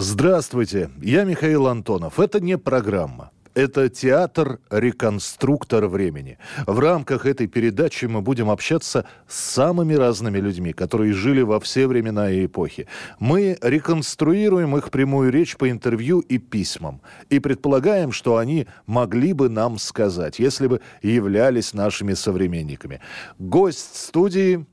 Здравствуйте, я Михаил Антонов. Это не программа. Это театр «Реконструктор времени». В рамках этой передачи мы будем общаться с самыми разными людьми, которые жили во все времена и эпохи. Мы реконструируем их прямую речь по интервью и письмам. И предполагаем, что они могли бы нам сказать, если бы являлись нашими современниками. Гость студии...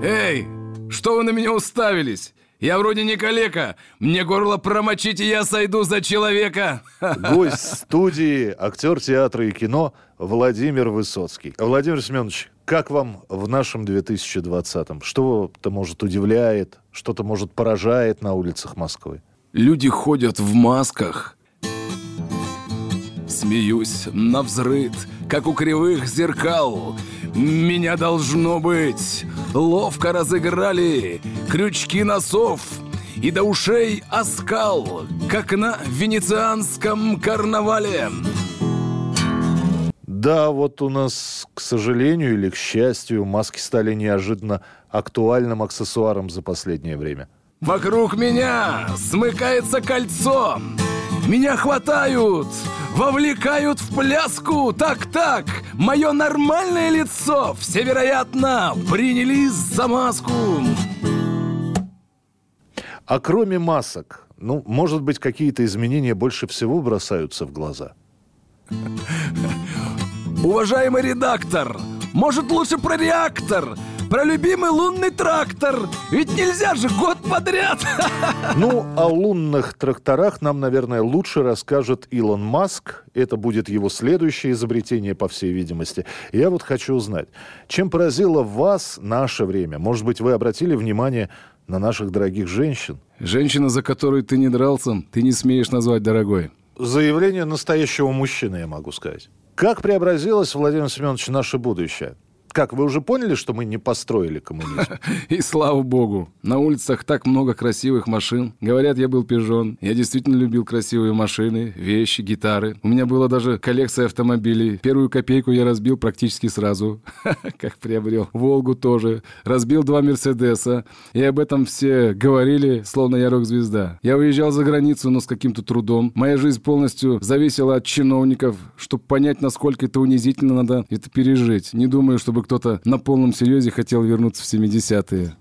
Эй, что вы на меня уставились? Я вроде не калека. Мне горло промочить, и я сойду за человека. Гость студии, актер театра и кино Владимир Высоцкий. Владимир Семенович, как вам в нашем 2020-м? Что-то, может, удивляет, что-то, может, поражает на улицах Москвы? Люди ходят в масках. Смеюсь на взрыд, как у кривых зеркал. Меня должно быть ловко разыграли крючки носов и до ушей оскал, как на венецианском карнавале. Да, вот у нас, к сожалению или к счастью, маски стали неожиданно актуальным аксессуаром за последнее время. Вокруг меня смыкается кольцо. Меня хватают, вовлекают в пляску. Так-так, мое нормальное лицо все, вероятно, принялись за маску. А кроме масок, ну, может быть, какие-то изменения больше всего бросаются в глаза? Уважаемый редактор, может лучше про реактор? Про любимый лунный трактор. Ведь нельзя же год подряд. Ну, о лунных тракторах нам, наверное, лучше расскажет Илон Маск. Это будет его следующее изобретение, по всей видимости. Я вот хочу узнать, чем поразило вас наше время? Может быть, вы обратили внимание на наших дорогих женщин? Женщина, за которую ты не дрался, ты не смеешь назвать дорогой. Заявление настоящего мужчины, я могу сказать. Как преобразилось, Владимир Семенович, наше будущее? Как, вы уже поняли, что мы не построили коммунизм? И слава богу. На улицах так много красивых машин. Говорят, я был пижон. Я действительно любил красивые машины, вещи, гитары. У меня была даже коллекция автомобилей. Первую копейку я разбил практически сразу. Как приобрел. Волгу тоже. Разбил два Мерседеса. И об этом все говорили, словно я рок-звезда. Я уезжал за границу, но с каким-то трудом. Моя жизнь полностью зависела от чиновников. Чтобы понять, насколько это унизительно, надо это пережить. Не думаю, чтобы кто-то на полном серьезе хотел вернуться в 70-е.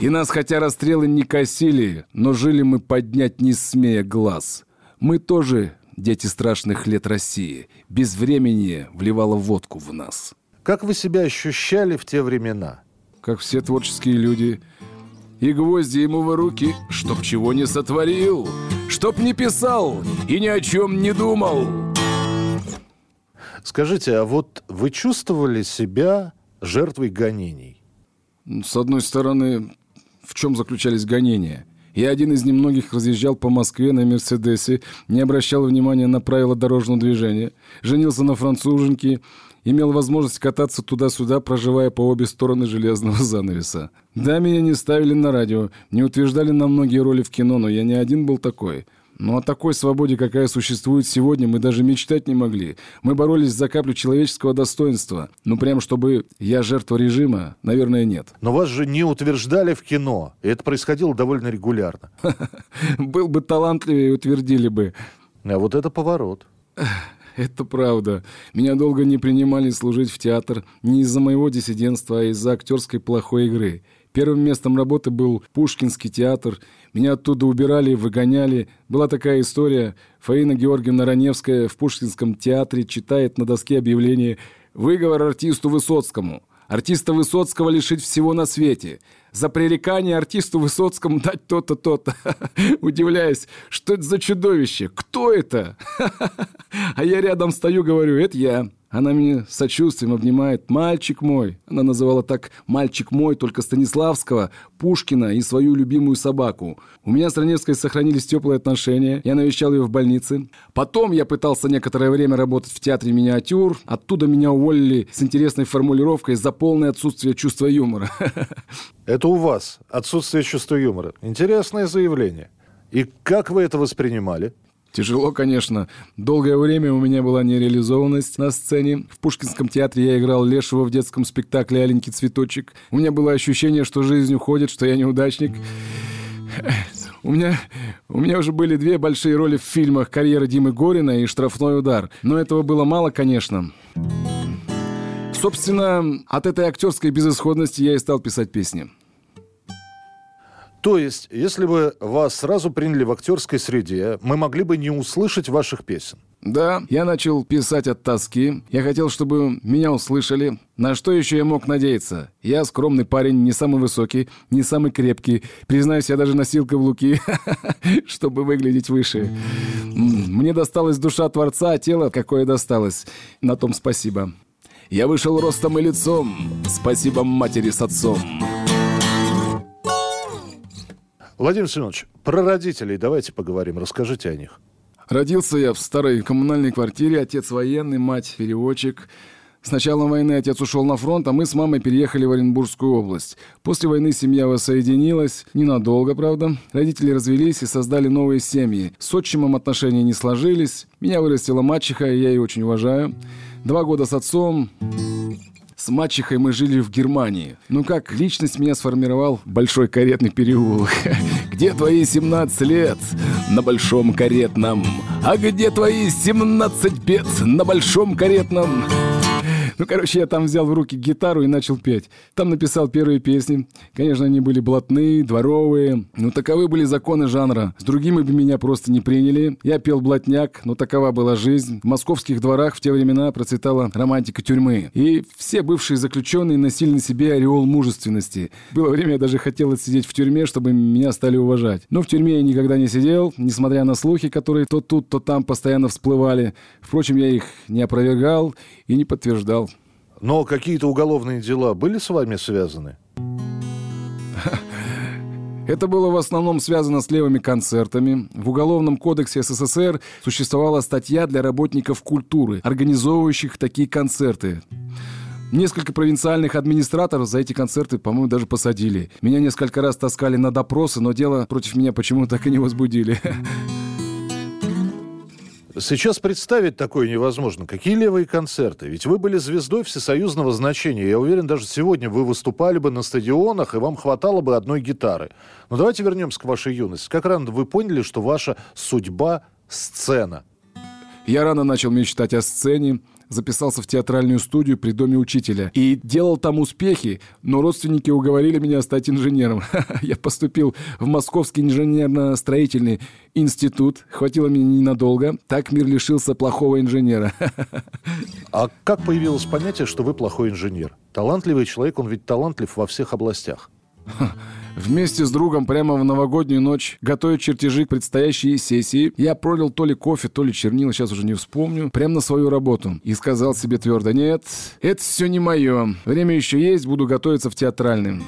И нас хотя расстрелы не косили, но жили мы поднять не смея глаз. Мы тоже дети страшных лет России. Без времени вливало водку в нас. Как вы себя ощущали в те времена? Как все творческие люди. И гвозди ему в руки, чтоб чего не сотворил, чтоб не писал и ни о чем не думал. Скажите, а вот вы чувствовали себя жертвой гонений? С одной стороны, в чем заключались гонения? Я один из немногих разъезжал по Москве на Мерседесе, не обращал внимания на правила дорожного движения, женился на француженке, имел возможность кататься туда-сюда, проживая по обе стороны железного занавеса. Да, меня не ставили на радио, не утверждали на многие роли в кино, но я не один был такой – но о такой свободе, какая существует сегодня, мы даже мечтать не могли. Мы боролись за каплю человеческого достоинства. Ну, прям чтобы я жертва режима, наверное, нет. Но вас же не утверждали в кино. И это происходило довольно регулярно. Был бы талантливее, утвердили бы. А вот это поворот. Это правда. Меня долго не принимали служить в театр не из-за моего диссидентства, а из-за актерской плохой игры. Первым местом работы был Пушкинский театр. Меня оттуда убирали, выгоняли. Была такая история. Фаина Георгиевна Раневская в Пушкинском театре читает на доске объявление «Выговор артисту Высоцкому». Артиста Высоцкого лишить всего на свете. За пререкание артисту Высоцкому дать то-то, то-то. Удивляюсь, что это за чудовище? Кто это? А я рядом стою, говорю, это я. Она меня с сочувствием обнимает. «Мальчик мой!» Она называла так «мальчик мой» только Станиславского, Пушкина и свою любимую собаку. У меня с Раневской сохранились теплые отношения. Я навещал ее в больнице. Потом я пытался некоторое время работать в театре миниатюр. Оттуда меня уволили с интересной формулировкой за полное отсутствие чувства юмора. Это у вас отсутствие чувства юмора. Интересное заявление. И как вы это воспринимали? Тяжело, конечно. Долгое время у меня была нереализованность на сцене. В Пушкинском театре я играл Лешего в детском спектакле «Аленький цветочек». У меня было ощущение, что жизнь уходит, что я неудачник. У меня, у меня уже были две большие роли в фильмах «Карьера Димы Горина» и «Штрафной удар». Но этого было мало, конечно. Собственно, от этой актерской безысходности я и стал писать песни. То есть, если бы вас сразу приняли в актерской среде, мы могли бы не услышать ваших песен. Да, я начал писать от тоски. Я хотел, чтобы меня услышали. На что еще я мог надеяться? Я скромный парень, не самый высокий, не самый крепкий. Признаюсь, я даже носил каблуки, чтобы выглядеть выше. Мне досталась душа Творца, а тело какое досталось. На том спасибо. Я вышел ростом и лицом. Спасибо матери с отцом. Владимир Семенович, про родителей давайте поговорим. Расскажите о них. Родился я в старой коммунальной квартире. Отец военный, мать переводчик. С началом войны отец ушел на фронт, а мы с мамой переехали в Оренбургскую область. После войны семья воссоединилась. Ненадолго, правда. Родители развелись и создали новые семьи. С отчимом отношения не сложились. Меня вырастила мачеха, и я ее очень уважаю. Два года с отцом. С мачехой мы жили в Германии. Ну как, личность меня сформировал Большой Каретный переулок. Где твои 17 лет? На Большом Каретном. А где твои 17 бед? На Большом Каретном. Ну, короче, я там взял в руки гитару и начал петь. Там написал первые песни. Конечно, они были блатные, дворовые. Ну, таковы были законы жанра. С другими бы меня просто не приняли. Я пел блатняк, но такова была жизнь. В московских дворах в те времена процветала романтика тюрьмы. И все бывшие заключенные носили на себе ореол мужественности. Было время, я даже хотел отсидеть в тюрьме, чтобы меня стали уважать. Но в тюрьме я никогда не сидел, несмотря на слухи, которые то тут, то там постоянно всплывали. Впрочем, я их не опровергал и не подтверждал. Но какие-то уголовные дела были с вами связаны? Это было в основном связано с левыми концертами. В Уголовном кодексе СССР существовала статья для работников культуры, организовывающих такие концерты. Несколько провинциальных администраторов за эти концерты, по-моему, даже посадили. Меня несколько раз таскали на допросы, но дело против меня почему-то так и не возбудили. Сейчас представить такое невозможно. Какие левые концерты? Ведь вы были звездой всесоюзного значения. Я уверен, даже сегодня вы выступали бы на стадионах, и вам хватало бы одной гитары. Но давайте вернемся к вашей юности. Как рано вы поняли, что ваша судьба – сцена? Я рано начал мечтать о сцене, записался в театральную студию при доме учителя и делал там успехи, но родственники уговорили меня стать инженером. Я поступил в Московский инженерно-строительный институт. Хватило меня ненадолго. Так мир лишился плохого инженера. А как появилось понятие, что вы плохой инженер? Талантливый человек, он ведь талантлив во всех областях. Вместе с другом прямо в новогоднюю ночь, готовя чертежи к предстоящей сессии, я пролил то ли кофе, то ли чернила, сейчас уже не вспомню, прямо на свою работу. И сказал себе твердо, нет, это все не мое. Время еще есть, буду готовиться в театральный.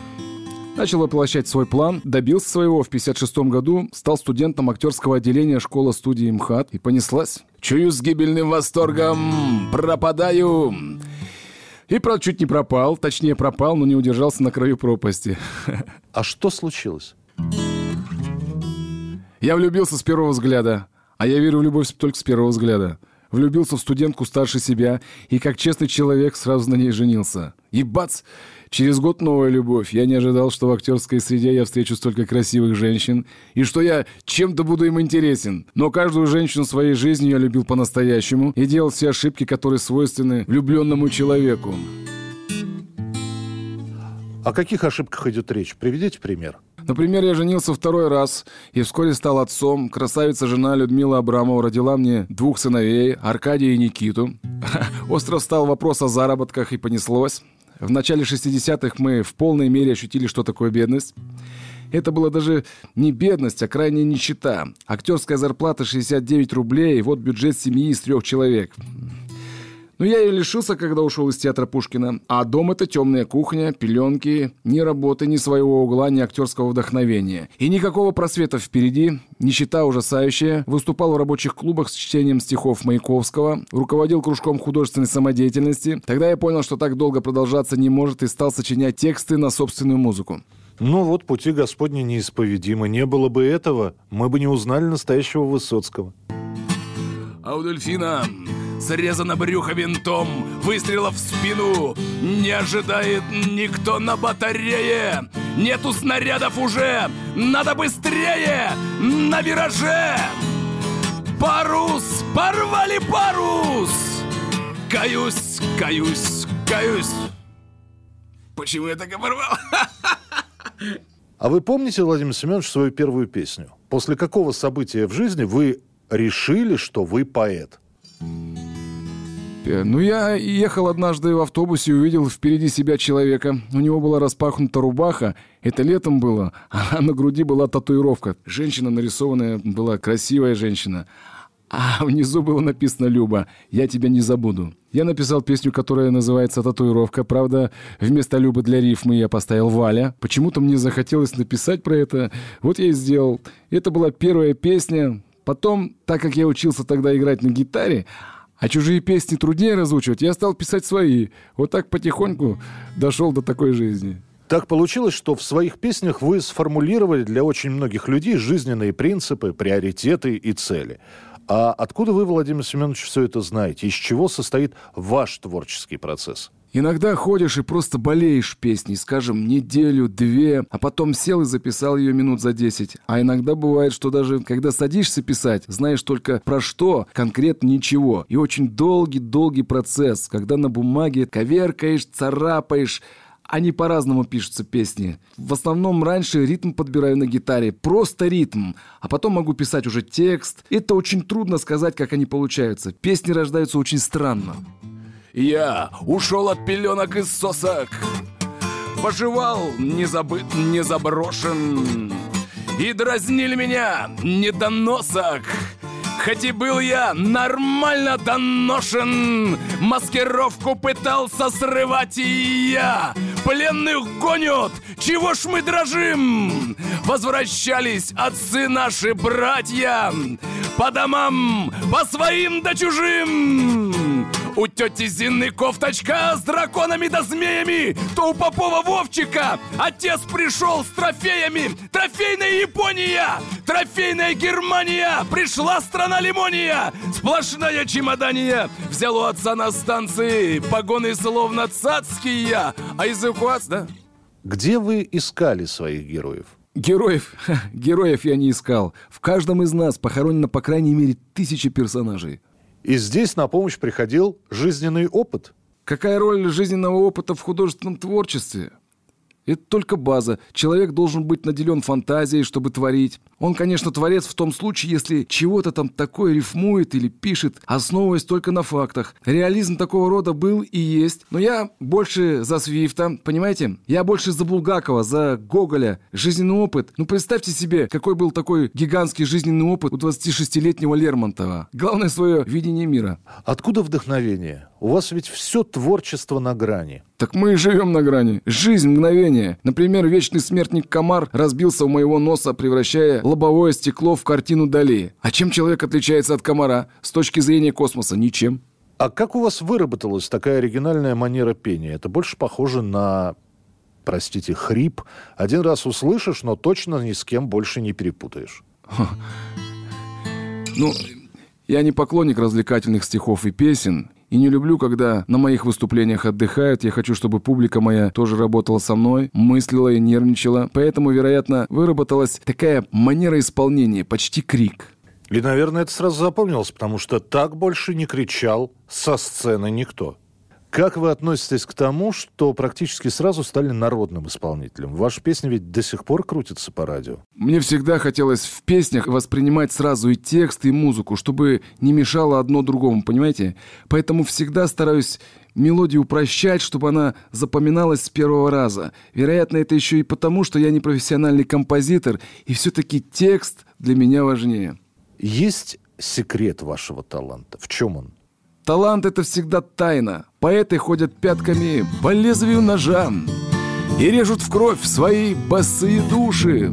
Начал воплощать свой план, добился своего в 56 году, стал студентом актерского отделения школы-студии МХАТ и понеслась. Чую с гибельным восторгом, пропадаю. И, правда, чуть не пропал. Точнее, пропал, но не удержался на краю пропасти. А что случилось? Я влюбился с первого взгляда. А я верю в любовь только с первого взгляда. Влюбился в студентку старше себя и, как честный человек, сразу на ней женился. И бац! Через год новая любовь. Я не ожидал, что в актерской среде я встречу столько красивых женщин, и что я чем-то буду им интересен. Но каждую женщину своей жизни я любил по-настоящему и делал все ошибки, которые свойственны влюбленному человеку. О каких ошибках идет речь? Приведите пример. Например, я женился второй раз и вскоре стал отцом. Красавица жена Людмила Абрамова родила мне двух сыновей, Аркадия и Никиту. Остро стал вопрос о заработках и понеслось. В начале 60-х мы в полной мере ощутили, что такое бедность. Это была даже не бедность, а крайняя нищета. Актерская зарплата 69 рублей, и вот бюджет семьи из трех человек. Но я ее лишился, когда ушел из театра Пушкина. А дом — это темная кухня, пеленки, ни работы, ни своего угла, ни актерского вдохновения. И никакого просвета впереди, нищета ужасающая. Выступал в рабочих клубах с чтением стихов Маяковского, руководил кружком художественной самодеятельности. Тогда я понял, что так долго продолжаться не может, и стал сочинять тексты на собственную музыку. Ну вот, пути Господни неисповедимы. Не было бы этого, мы бы не узнали настоящего Высоцкого. А у дельфина срезано брюхо винтом, выстрелов в спину не ожидает никто на батарее. Нету снарядов уже, надо быстрее, на вираже. Парус, порвали парус! Каюсь, каюсь, каюсь. Почему я так оборвал? А вы помните, Владимир Семенович, свою первую песню? После какого события в жизни вы решили, что вы поэт? Ну, я ехал однажды в автобусе и увидел впереди себя человека. У него была распахнута рубаха. Это летом было, а на груди была татуировка. Женщина нарисованная была, красивая женщина. А внизу было написано «Люба, я тебя не забуду». Я написал песню, которая называется «Татуировка». Правда, вместо Любы для рифмы я поставил «Валя». Почему-то мне захотелось написать про это. Вот я и сделал. Это была первая песня. Потом, так как я учился тогда играть на гитаре, а чужие песни труднее разучивать, я стал писать свои. Вот так потихоньку дошел до такой жизни. Так получилось, что в своих песнях вы сформулировали для очень многих людей жизненные принципы, приоритеты и цели. А откуда вы, Владимир Семенович, все это знаете? Из чего состоит ваш творческий процесс? Иногда ходишь и просто болеешь песней, скажем, неделю, две, а потом сел и записал ее минут за десять. А иногда бывает, что даже когда садишься писать, знаешь только про что, конкретно ничего. И очень долгий-долгий процесс, когда на бумаге коверкаешь, царапаешь, они по-разному пишутся песни. В основном раньше ритм подбираю на гитаре, просто ритм, а потом могу писать уже текст. Это очень трудно сказать, как они получаются. Песни рождаются очень странно. Я ушел от пеленок и сосок, Поживал, не забыт, не заброшен, И дразнили меня недоносок. Хоть и был я нормально доношен, Маскировку пытался срывать и я. Пленных гонят, чего ж мы дрожим? Возвращались отцы наши братья По домам, по своим да чужим у тети Зины кофточка с драконами да змеями, то у Попова Вовчика отец пришел с трофеями. Трофейная Япония, трофейная Германия, пришла страна лимония, сплошная чемодания. Взял у отца на станции погоны словно цацкие, а язык у вас, да? Где вы искали своих героев? Героев, героев я не искал. В каждом из нас похоронено по крайней мере тысячи персонажей. И здесь на помощь приходил жизненный опыт. Какая роль жизненного опыта в художественном творчестве? Это только база. Человек должен быть наделен фантазией, чтобы творить. Он, конечно, творец в том случае, если чего-то там такое рифмует или пишет, основываясь только на фактах. Реализм такого рода был и есть. Но я больше за Свифта, понимаете? Я больше за Булгакова, за Гоголя. Жизненный опыт. Ну, представьте себе, какой был такой гигантский жизненный опыт у 26-летнего Лермонтова. Главное свое видение мира. Откуда вдохновение? У вас ведь все творчество на грани. Так мы и живем на грани. Жизнь, мгновение. Например, вечный смертник Комар разбился у моего носа, превращая лобовое стекло в картину Дали. А чем человек отличается от комара с точки зрения космоса? Ничем. А как у вас выработалась такая оригинальная манера пения? Это больше похоже на, простите, хрип. Один раз услышишь, но точно ни с кем больше не перепутаешь. Ну, я не поклонник развлекательных стихов и песен, и не люблю, когда на моих выступлениях отдыхают. Я хочу, чтобы публика моя тоже работала со мной, мыслила и нервничала. Поэтому, вероятно, выработалась такая манера исполнения, почти крик. И, наверное, это сразу запомнилось, потому что так больше не кричал со сцены никто. Как вы относитесь к тому, что практически сразу стали народным исполнителем? Ваши песни ведь до сих пор крутятся по радио. Мне всегда хотелось в песнях воспринимать сразу и текст, и музыку, чтобы не мешало одно другому, понимаете? Поэтому всегда стараюсь мелодию упрощать, чтобы она запоминалась с первого раза. Вероятно, это еще и потому, что я не профессиональный композитор, и все-таки текст для меня важнее. Есть секрет вашего таланта? В чем он? Талант — это всегда тайна. Поэты ходят пятками по лезвию ножа и режут в кровь свои босые души.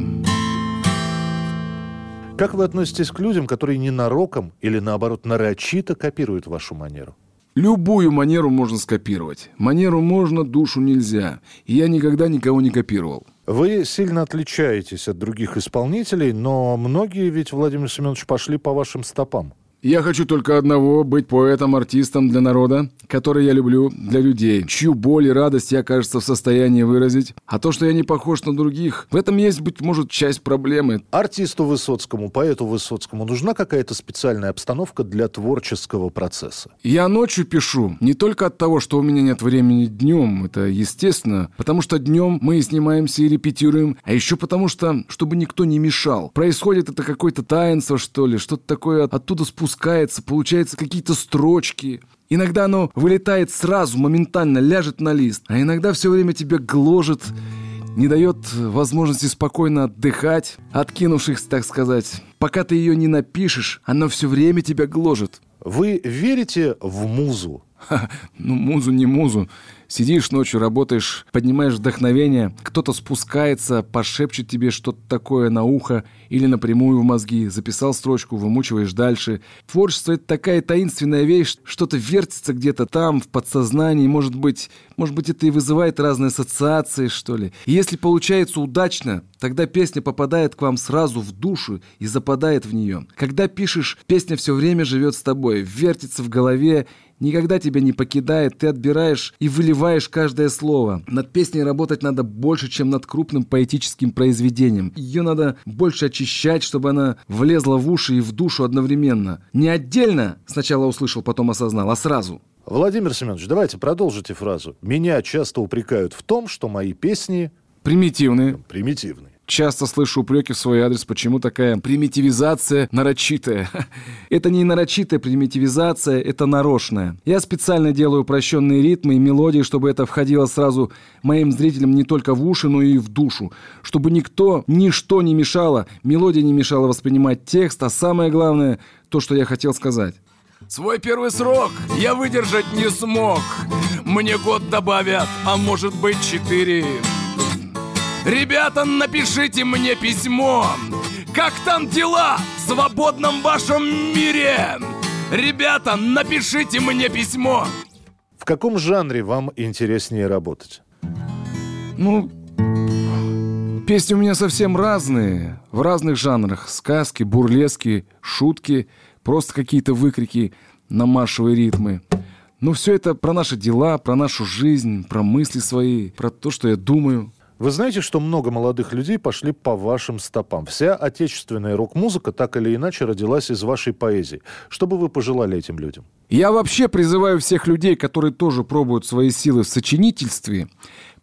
Как вы относитесь к людям, которые ненароком или, наоборот, нарочито копируют вашу манеру? Любую манеру можно скопировать. Манеру можно, душу нельзя. И я никогда никого не копировал. Вы сильно отличаетесь от других исполнителей, но многие ведь, Владимир Семенович, пошли по вашим стопам. Я хочу только одного — быть поэтом, артистом для народа, который я люблю, для людей, чью боль и радость я, кажется, в состоянии выразить. А то, что я не похож на других, в этом есть, быть может, часть проблемы. Артисту Высоцкому, поэту Высоцкому нужна какая-то специальная обстановка для творческого процесса? Я ночью пишу не только от того, что у меня нет времени днем, это естественно, потому что днем мы и снимаемся и репетируем, а еще потому что, чтобы никто не мешал. Происходит это какое-то таинство, что ли, что-то такое оттуда спускается спускается, получается какие-то строчки. Иногда оно вылетает сразу, моментально, ляжет на лист, а иногда все время тебя гложет, не дает возможности спокойно отдыхать, откинувшись, так сказать. Пока ты ее не напишешь, оно все время тебя гложет. Вы верите в музу? Ха, ну, музу не музу. Сидишь ночью, работаешь, поднимаешь вдохновение, кто-то спускается, пошепчет тебе что-то такое на ухо или напрямую в мозги, записал строчку, вымучиваешь дальше. Творчество — это такая таинственная вещь, что-то вертится где-то там, в подсознании, может быть, может быть, это и вызывает разные ассоциации, что ли. И если получается удачно, тогда песня попадает к вам сразу в душу и западает в нее. Когда пишешь, песня все время живет с тобой, вертится в голове никогда тебя не покидает, ты отбираешь и выливаешь каждое слово. Над песней работать надо больше, чем над крупным поэтическим произведением. Ее надо больше очищать, чтобы она влезла в уши и в душу одновременно. Не отдельно, сначала услышал, потом осознал, а сразу. Владимир Семенович, давайте продолжите фразу. Меня часто упрекают в том, что мои песни... Примитивные. Примитивные. Часто слышу упреки в свой адрес, почему такая примитивизация нарочитая. это не нарочитая примитивизация, это нарочная. Я специально делаю упрощенные ритмы и мелодии, чтобы это входило сразу моим зрителям не только в уши, но и в душу. Чтобы никто, ничто не мешало, мелодия не мешала воспринимать текст, а самое главное, то, что я хотел сказать. Свой первый срок я выдержать не смог. Мне год добавят, а может быть четыре. Ребята, напишите мне письмо Как там дела в свободном вашем мире? Ребята, напишите мне письмо В каком жанре вам интереснее работать? Ну, песни у меня совсем разные В разных жанрах Сказки, бурлески, шутки Просто какие-то выкрики на маршевые ритмы но все это про наши дела, про нашу жизнь, про мысли свои, про то, что я думаю. Вы знаете, что много молодых людей пошли по вашим стопам. Вся отечественная рок-музыка так или иначе родилась из вашей поэзии. Что бы вы пожелали этим людям? Я вообще призываю всех людей, которые тоже пробуют свои силы в сочинительстве,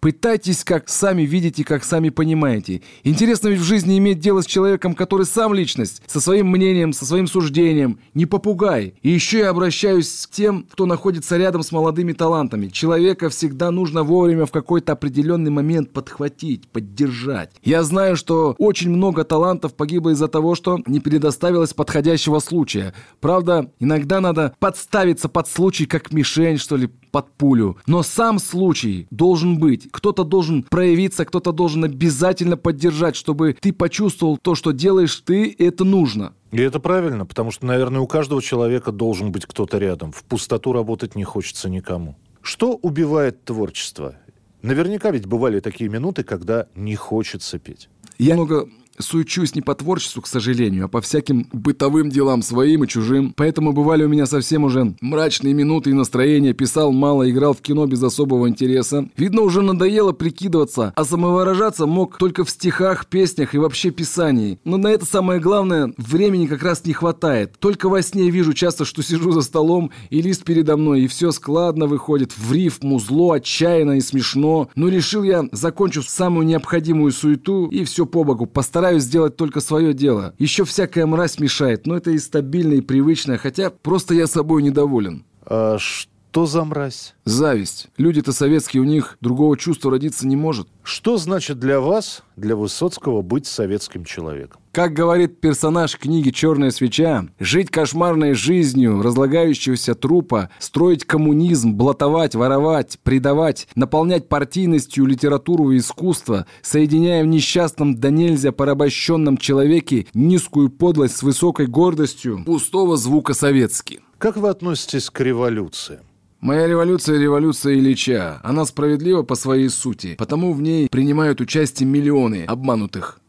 Пытайтесь, как сами видите, как сами понимаете. Интересно ведь в жизни иметь дело с человеком, который сам личность, со своим мнением, со своим суждением. Не попугай. И еще я обращаюсь к тем, кто находится рядом с молодыми талантами. Человека всегда нужно вовремя в какой-то определенный момент подхватить, поддержать. Я знаю, что очень много талантов погибло из-за того, что не предоставилось подходящего случая. Правда, иногда надо подставиться под случай, как мишень, что ли, под пулю. Но сам случай должен быть. Кто-то должен проявиться, кто-то должен обязательно поддержать, чтобы ты почувствовал то, что делаешь ты, это нужно. И это правильно, потому что, наверное, у каждого человека должен быть кто-то рядом. В пустоту работать не хочется никому. Что убивает творчество? Наверняка ведь бывали такие минуты, когда не хочется петь. Я много суечусь не по творчеству, к сожалению, а по всяким бытовым делам, своим и чужим. Поэтому бывали у меня совсем уже мрачные минуты и настроения, писал мало, играл в кино без особого интереса. Видно, уже надоело прикидываться, а самовыражаться мог только в стихах, песнях и вообще писании. Но на это самое главное, времени как раз не хватает. Только во сне вижу часто, что сижу за столом и лист передо мной, и все складно выходит, в рифму, зло, отчаянно и смешно. Но решил я, закончу самую необходимую суету и все по богу, постараюсь стараюсь сделать только свое дело. Еще всякая мразь мешает, но это и стабильно, и привычно, хотя просто я собой недоволен. А что за мразь? Зависть. Люди-то советские, у них другого чувства родиться не может. Что значит для вас для Высоцкого быть советским человеком? Как говорит персонаж книги «Черная свеча», жить кошмарной жизнью разлагающегося трупа, строить коммунизм, блатовать, воровать, предавать, наполнять партийностью литературу и искусство, соединяя в несчастном да нельзя порабощенном человеке низкую подлость с высокой гордостью пустого звука советский. Как вы относитесь к революции? Моя революция – революция Ильича. Она справедлива по своей сути, потому в ней принимают участие миллионы обманутых.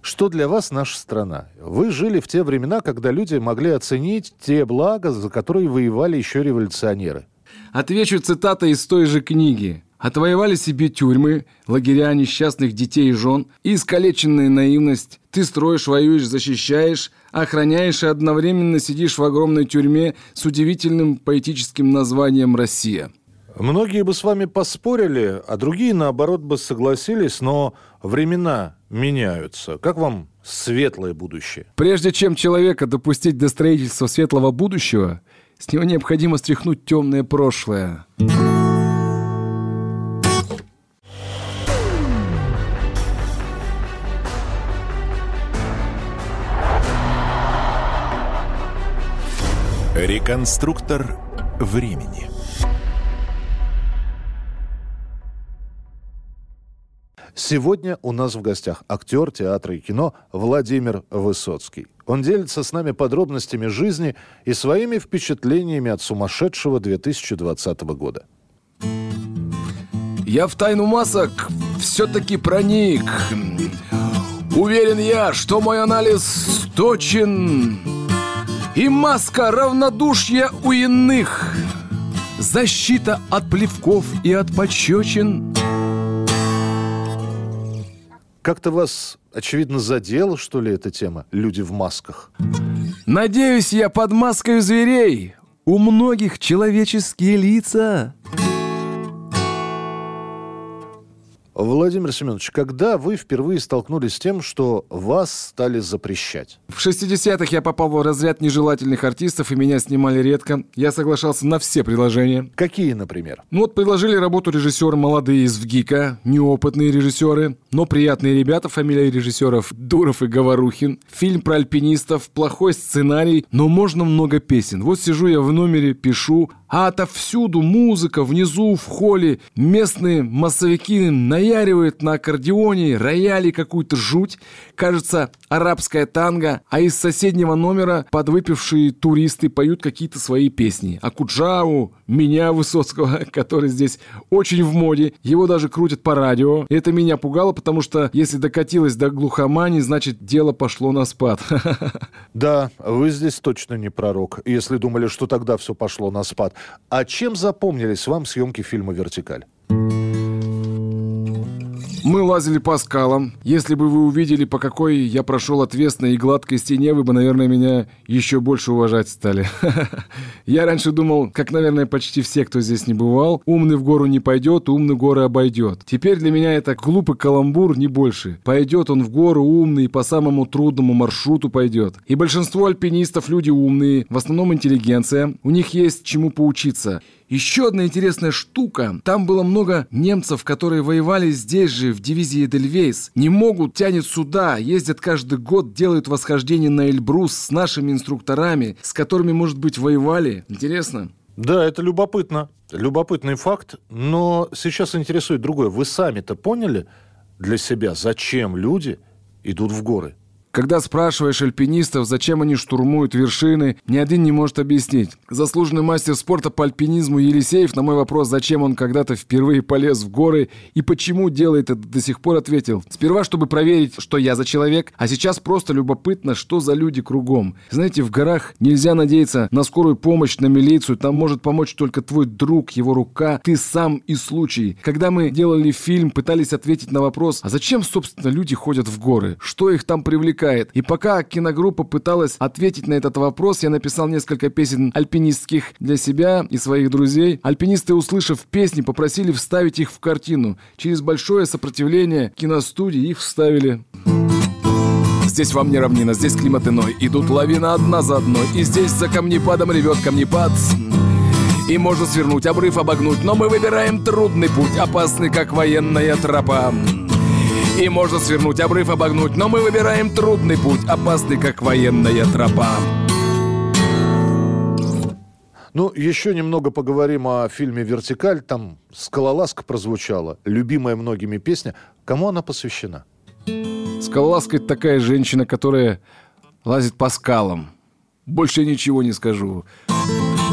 Что для вас наша страна? Вы жили в те времена, когда люди могли оценить те блага, за которые воевали еще революционеры. Отвечу цитатой из той же книги. Отвоевали себе тюрьмы, лагеря несчастных детей и жен, и искалеченная наивность. Ты строишь, воюешь, защищаешь, охраняешь и одновременно сидишь в огромной тюрьме с удивительным поэтическим названием «Россия». Многие бы с вами поспорили, а другие, наоборот, бы согласились, но времена меняются. Как вам светлое будущее? Прежде чем человека допустить до строительства светлого будущего, с него необходимо стряхнуть темное прошлое. Реконструктор времени. Сегодня у нас в гостях актер театра и кино Владимир Высоцкий. Он делится с нами подробностями жизни и своими впечатлениями от сумасшедшего 2020 года. Я в тайну масок все-таки проник. Уверен я, что мой анализ точен. И маска равнодушья у иных. Защита от плевков и от пощечин. Как-то вас, очевидно, задела, что ли, эта тема? Люди в масках. Надеюсь, я под маской зверей. У многих человеческие лица. Владимир Семенович, когда вы впервые столкнулись с тем, что вас стали запрещать? В 60-х я попал в разряд нежелательных артистов, и меня снимали редко. Я соглашался на все предложения. Какие, например? Ну вот предложили работу режиссера молодые из ВГИКа, неопытные режиссеры, но приятные ребята, фамилия режиссеров Дуров и Говорухин. Фильм про альпинистов, плохой сценарий, но можно много песен. Вот сижу я в номере, пишу, а отовсюду музыка, внизу, в холле, местные массовики наяривают на аккордеоне, рояли какую-то жуть. Кажется, арабская танго, а из соседнего номера подвыпившие туристы поют какие-то свои песни. А Куджаву, меня Высоцкого, который здесь очень в моде, его даже крутят по радио. Это меня пугало, потому что если докатилось до глухомани, значит дело пошло на спад. Да, вы здесь точно не пророк, если думали, что тогда все пошло на спад. А чем запомнились вам съемки фильма «Вертикаль»? Мы лазили по скалам. Если бы вы увидели, по какой я прошел отвесной и гладкой стене, вы бы, наверное, меня еще больше уважать стали. Я раньше думал, как, наверное, почти все, кто здесь не бывал, умный в гору не пойдет, умный горы обойдет. Теперь для меня это глупый каламбур, не больше. Пойдет он в гору умный, по самому трудному маршруту пойдет. И большинство альпинистов люди умные, в основном интеллигенция. У них есть чему поучиться. Еще одна интересная штука. Там было много немцев, которые воевали здесь же, в дивизии Эдельвейс. Не могут, тянет сюда, ездят каждый год, делают восхождение на Эльбрус с нашими инструкторами, с которыми, может быть, воевали. Интересно? Да, это любопытно. Любопытный факт. Но сейчас интересует другое. Вы сами-то поняли для себя, зачем люди идут в горы? Когда спрашиваешь альпинистов, зачем они штурмуют вершины, ни один не может объяснить. Заслуженный мастер спорта по альпинизму Елисеев на мой вопрос, зачем он когда-то впервые полез в горы и почему делает это до сих пор, ответил. Сперва, чтобы проверить, что я за человек, а сейчас просто любопытно, что за люди кругом. Знаете, в горах нельзя надеяться на скорую помощь, на милицию, там может помочь только твой друг, его рука, ты сам и случай. Когда мы делали фильм, пытались ответить на вопрос, а зачем, собственно, люди ходят в горы? Что их там привлекает? И пока киногруппа пыталась ответить на этот вопрос, я написал несколько песен альпинистских для себя и своих друзей. Альпинисты, услышав песни, попросили вставить их в картину. Через большое сопротивление киностудии их вставили. Здесь вам не равнина, здесь климат иной Идут лавина одна за одной И здесь за камнепадом ревет камнепад и можно свернуть, обрыв обогнуть Но мы выбираем трудный путь Опасный, как военная тропа И можно свернуть, обрыв обогнуть Но мы выбираем трудный путь Опасный, как военная тропа Ну, еще немного поговорим о фильме «Вертикаль». Там «Скалолазка» прозвучала, любимая многими песня. Кому она посвящена? Скалолазка — это такая женщина, которая лазит по скалам. Больше я ничего не скажу.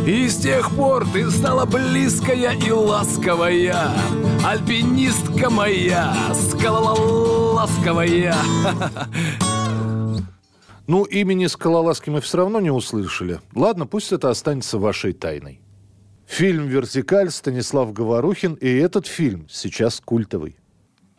И с тех пор ты стала близкая и ласковая Альпинистка моя, скалолазковая Ну, имени Скалолазки мы все равно не услышали. Ладно, пусть это останется вашей тайной. Фильм «Вертикаль» Станислав Говорухин, и этот фильм сейчас культовый.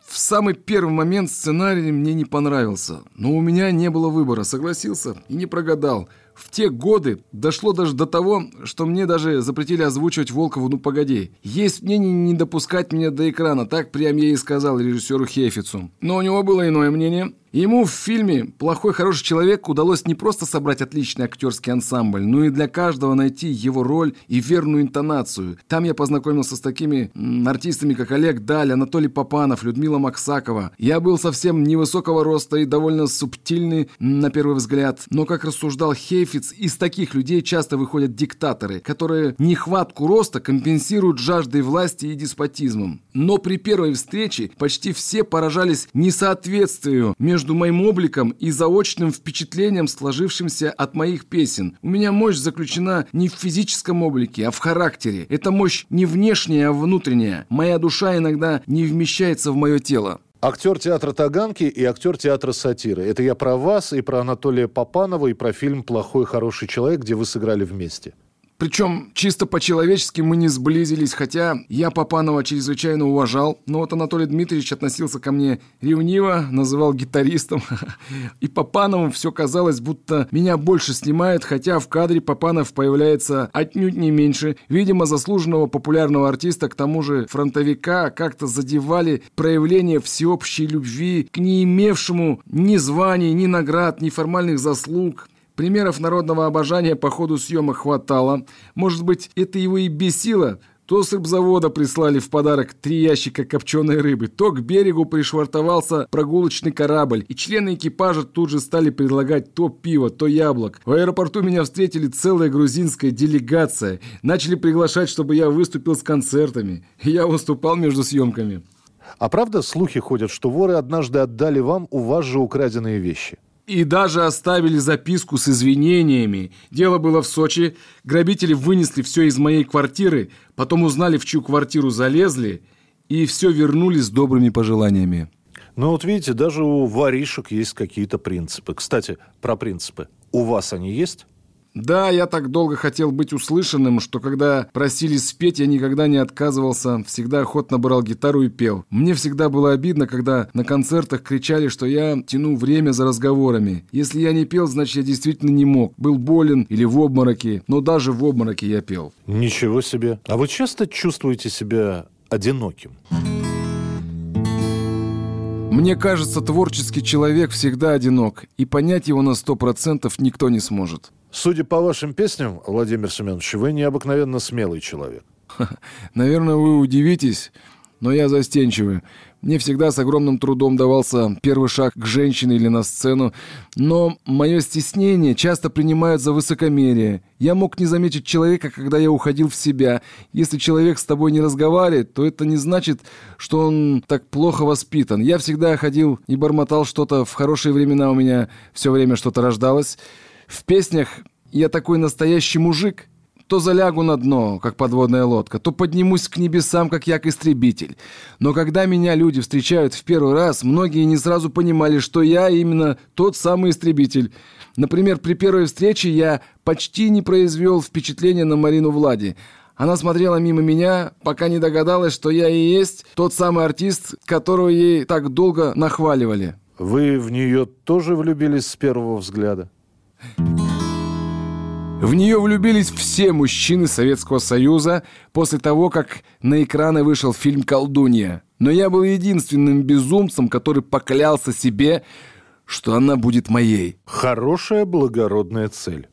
В самый первый момент сценарий мне не понравился, но у меня не было выбора, согласился и не прогадал – в те годы дошло даже до того, что мне даже запретили озвучивать Волкову «Ну погоди». Есть мнение не допускать меня до экрана, так прям я и сказал режиссеру Хефицу. Но у него было иное мнение – Ему в фильме «Плохой хороший человек» удалось не просто собрать отличный актерский ансамбль, но и для каждого найти его роль и верную интонацию. Там я познакомился с такими артистами, как Олег Даль, Анатолий Попанов, Людмила Максакова. Я был совсем невысокого роста и довольно субтильный на первый взгляд. Но, как рассуждал Хейфиц, из таких людей часто выходят диктаторы, которые нехватку роста компенсируют жаждой власти и деспотизмом. Но при первой встрече почти все поражались несоответствию между между моим обликом и заочным впечатлением, сложившимся от моих песен. У меня мощь заключена не в физическом облике, а в характере. Эта мощь не внешняя, а внутренняя. Моя душа иногда не вмещается в мое тело. Актер театра Таганки и актер театра сатиры. Это я про вас и про Анатолия Попанова и про фильм «Плохой хороший человек», где вы сыграли вместе. Причем чисто по-человечески мы не сблизились, хотя я Папанова чрезвычайно уважал, но вот Анатолий Дмитриевич относился ко мне ревниво, называл гитаристом. И Папанову все казалось, будто меня больше снимают, хотя в кадре Папанов появляется отнюдь не меньше. Видимо, заслуженного популярного артиста, к тому же фронтовика, как-то задевали проявление всеобщей любви к не имевшему ни званий, ни наград, ни формальных заслуг. Примеров народного обожания по ходу съемок хватало. Может быть, это его и бесило. То с рыбзавода прислали в подарок три ящика копченой рыбы, то к берегу пришвартовался прогулочный корабль, и члены экипажа тут же стали предлагать то пиво, то яблок. В аэропорту меня встретили целая грузинская делегация. Начали приглашать, чтобы я выступил с концертами. Я выступал между съемками. А правда слухи ходят, что воры однажды отдали вам у вас же украденные вещи? И даже оставили записку с извинениями. Дело было в Сочи. Грабители вынесли все из моей квартиры, потом узнали, в чью квартиру залезли, и все вернули с добрыми пожеланиями. Ну вот видите, даже у воришек есть какие-то принципы. Кстати, про принципы. У вас они есть? Да, я так долго хотел быть услышанным, что когда просили спеть, я никогда не отказывался, всегда охотно брал гитару и пел. Мне всегда было обидно, когда на концертах кричали, что я тяну время за разговорами. Если я не пел, значит, я действительно не мог. Был болен или в обмороке, но даже в обмороке я пел. Ничего себе. А вы часто чувствуете себя одиноким? Мне кажется, творческий человек всегда одинок, и понять его на сто процентов никто не сможет. Судя по вашим песням, Владимир Семенович, вы необыкновенно смелый человек. Наверное, вы удивитесь, но я застенчивый. Мне всегда с огромным трудом давался первый шаг к женщине или на сцену, но мое стеснение часто принимают за высокомерие. Я мог не заметить человека, когда я уходил в себя. Если человек с тобой не разговаривает, то это не значит, что он так плохо воспитан. Я всегда ходил и бормотал что-то. В хорошие времена у меня все время что-то рождалось. В песнях «Я такой настоящий мужик» то залягу на дно, как подводная лодка, то поднимусь к небесам, как як-истребитель. Но когда меня люди встречают в первый раз, многие не сразу понимали, что я именно тот самый истребитель. Например, при первой встрече я почти не произвел впечатления на Марину Влади. Она смотрела мимо меня, пока не догадалась, что я и есть тот самый артист, которого ей так долго нахваливали. Вы в нее тоже влюбились с первого взгляда? В нее влюбились все мужчины Советского Союза после того, как на экраны вышел фильм «Колдунья». Но я был единственным безумцем, который поклялся себе, что она будет моей. Хорошая благородная цель.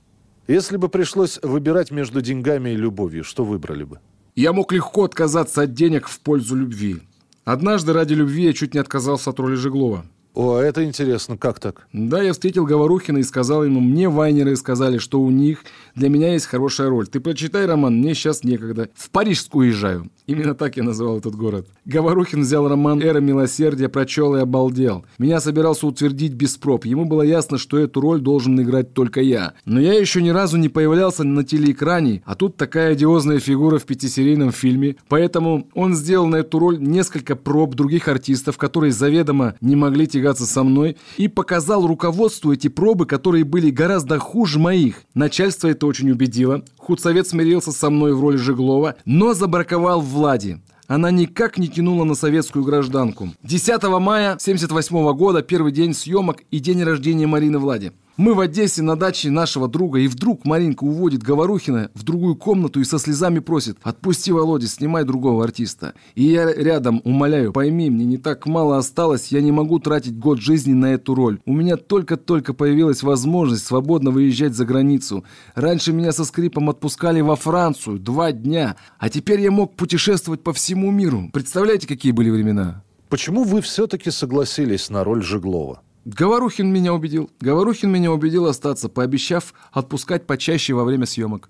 Если бы пришлось выбирать между деньгами и любовью, что выбрали бы? Я мог легко отказаться от денег в пользу любви. Однажды ради любви я чуть не отказался от роли Жеглова. О, это интересно, как так? Да, я встретил Говорухина и сказал ему, мне вайнеры сказали, что у них для меня есть хорошая роль. Ты прочитай роман, мне сейчас некогда. В Парижск уезжаю. Именно так я называл этот город. Говорухин взял роман «Эра милосердия», прочел и обалдел. Меня собирался утвердить без проб. Ему было ясно, что эту роль должен играть только я. Но я еще ни разу не появлялся на телеэкране, а тут такая одиозная фигура в пятисерийном фильме. Поэтому он сделал на эту роль несколько проб других артистов, которые заведомо не могли тягаться со мной, и показал руководству эти пробы, которые были гораздо хуже моих. Начальство это очень убедило. Худсовет смирился со мной в роли Жеглова, но забраковал Влади. Она никак не тянула на советскую гражданку. 10 мая 78 года, первый день съемок и день рождения Марины Влади. Мы в Одессе на даче нашего друга, и вдруг Маринка уводит Говорухина в другую комнату и со слезами просит «Отпусти, Володя, снимай другого артиста». И я рядом умоляю «Пойми, мне не так мало осталось, я не могу тратить год жизни на эту роль. У меня только-только появилась возможность свободно выезжать за границу. Раньше меня со скрипом отпускали во Францию два дня, а теперь я мог путешествовать по всему миру. Представляете, какие были времена?» Почему вы все-таки согласились на роль Жеглова? Говорухин меня убедил. Говорухин меня убедил остаться, пообещав отпускать почаще во время съемок.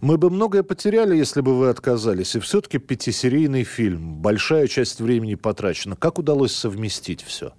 Мы бы многое потеряли, если бы вы отказались. И все-таки пятисерийный фильм. Большая часть времени потрачена. Как удалось совместить все?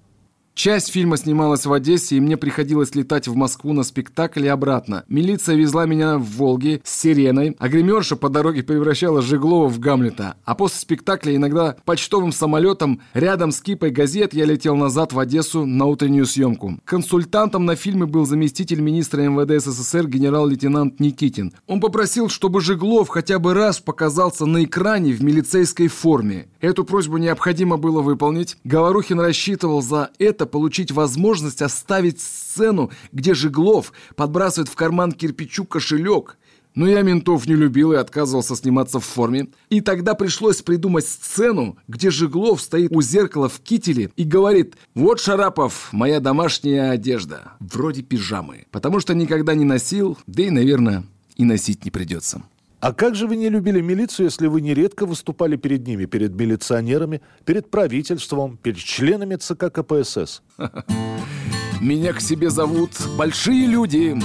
Часть фильма снималась в Одессе, и мне приходилось летать в Москву на спектакль и обратно. Милиция везла меня в Волге с сиреной, а гримерша по дороге превращала Жеглова в Гамлета. А после спектакля иногда почтовым самолетом рядом с кипой газет я летел назад в Одессу на утреннюю съемку. Консультантом на фильме был заместитель министра МВД СССР генерал-лейтенант Никитин. Он попросил, чтобы Жеглов хотя бы раз показался на экране в милицейской форме. Эту просьбу необходимо было выполнить. Говорухин рассчитывал за это получить возможность оставить сцену, где Жеглов подбрасывает в карман кирпичу кошелек. Но я ментов не любил и отказывался сниматься в форме. И тогда пришлось придумать сцену, где Жеглов стоит у зеркала в кителе и говорит «Вот, Шарапов, моя домашняя одежда, вроде пижамы, потому что никогда не носил, да и, наверное, и носить не придется». А как же вы не любили милицию, если вы нередко выступали перед ними, перед милиционерами, перед правительством, перед членами ЦК КПСС? Меня к себе зовут большие люди.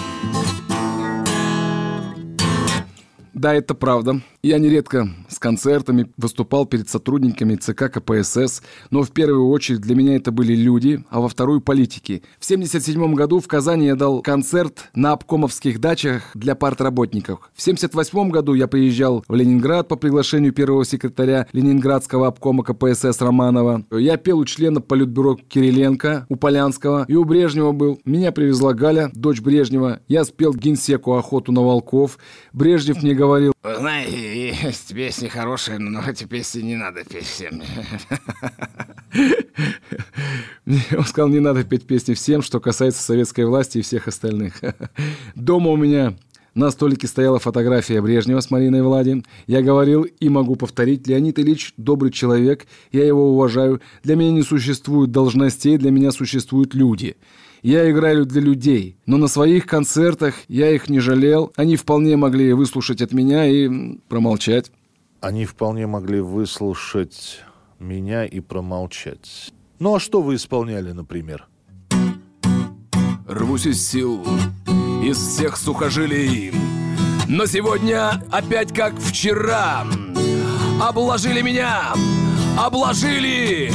Да, это правда. Я нередко с концертами выступал перед сотрудниками ЦК КПСС, но в первую очередь для меня это были люди, а во вторую – политики. В 1977 году в Казани я дал концерт на обкомовских дачах для партработников. В 1978 году я приезжал в Ленинград по приглашению первого секретаря Ленинградского обкома КПСС Романова. Я пел у члена Политбюро Кириленко, у Полянского и у Брежнева был. Меня привезла Галя, дочь Брежнева. Я спел генсеку «Охоту на волков». Брежнев мне говорил, говорил... Знаешь, есть песни хорошие, но эти песни не надо петь всем. Он сказал, не надо петь песни всем, что касается советской власти и всех остальных. Дома у меня на столике стояла фотография Брежнева с Мариной Влади. Я говорил и могу повторить, Леонид Ильич добрый человек, я его уважаю. Для меня не существует должностей, для меня существуют люди. Я играю для людей, но на своих концертах я их не жалел. Они вполне могли выслушать от меня и промолчать. Они вполне могли выслушать меня и промолчать. Ну а что вы исполняли, например? Рвусь из сил, из всех сухожилий. Но сегодня опять как вчера Обложили меня, обложили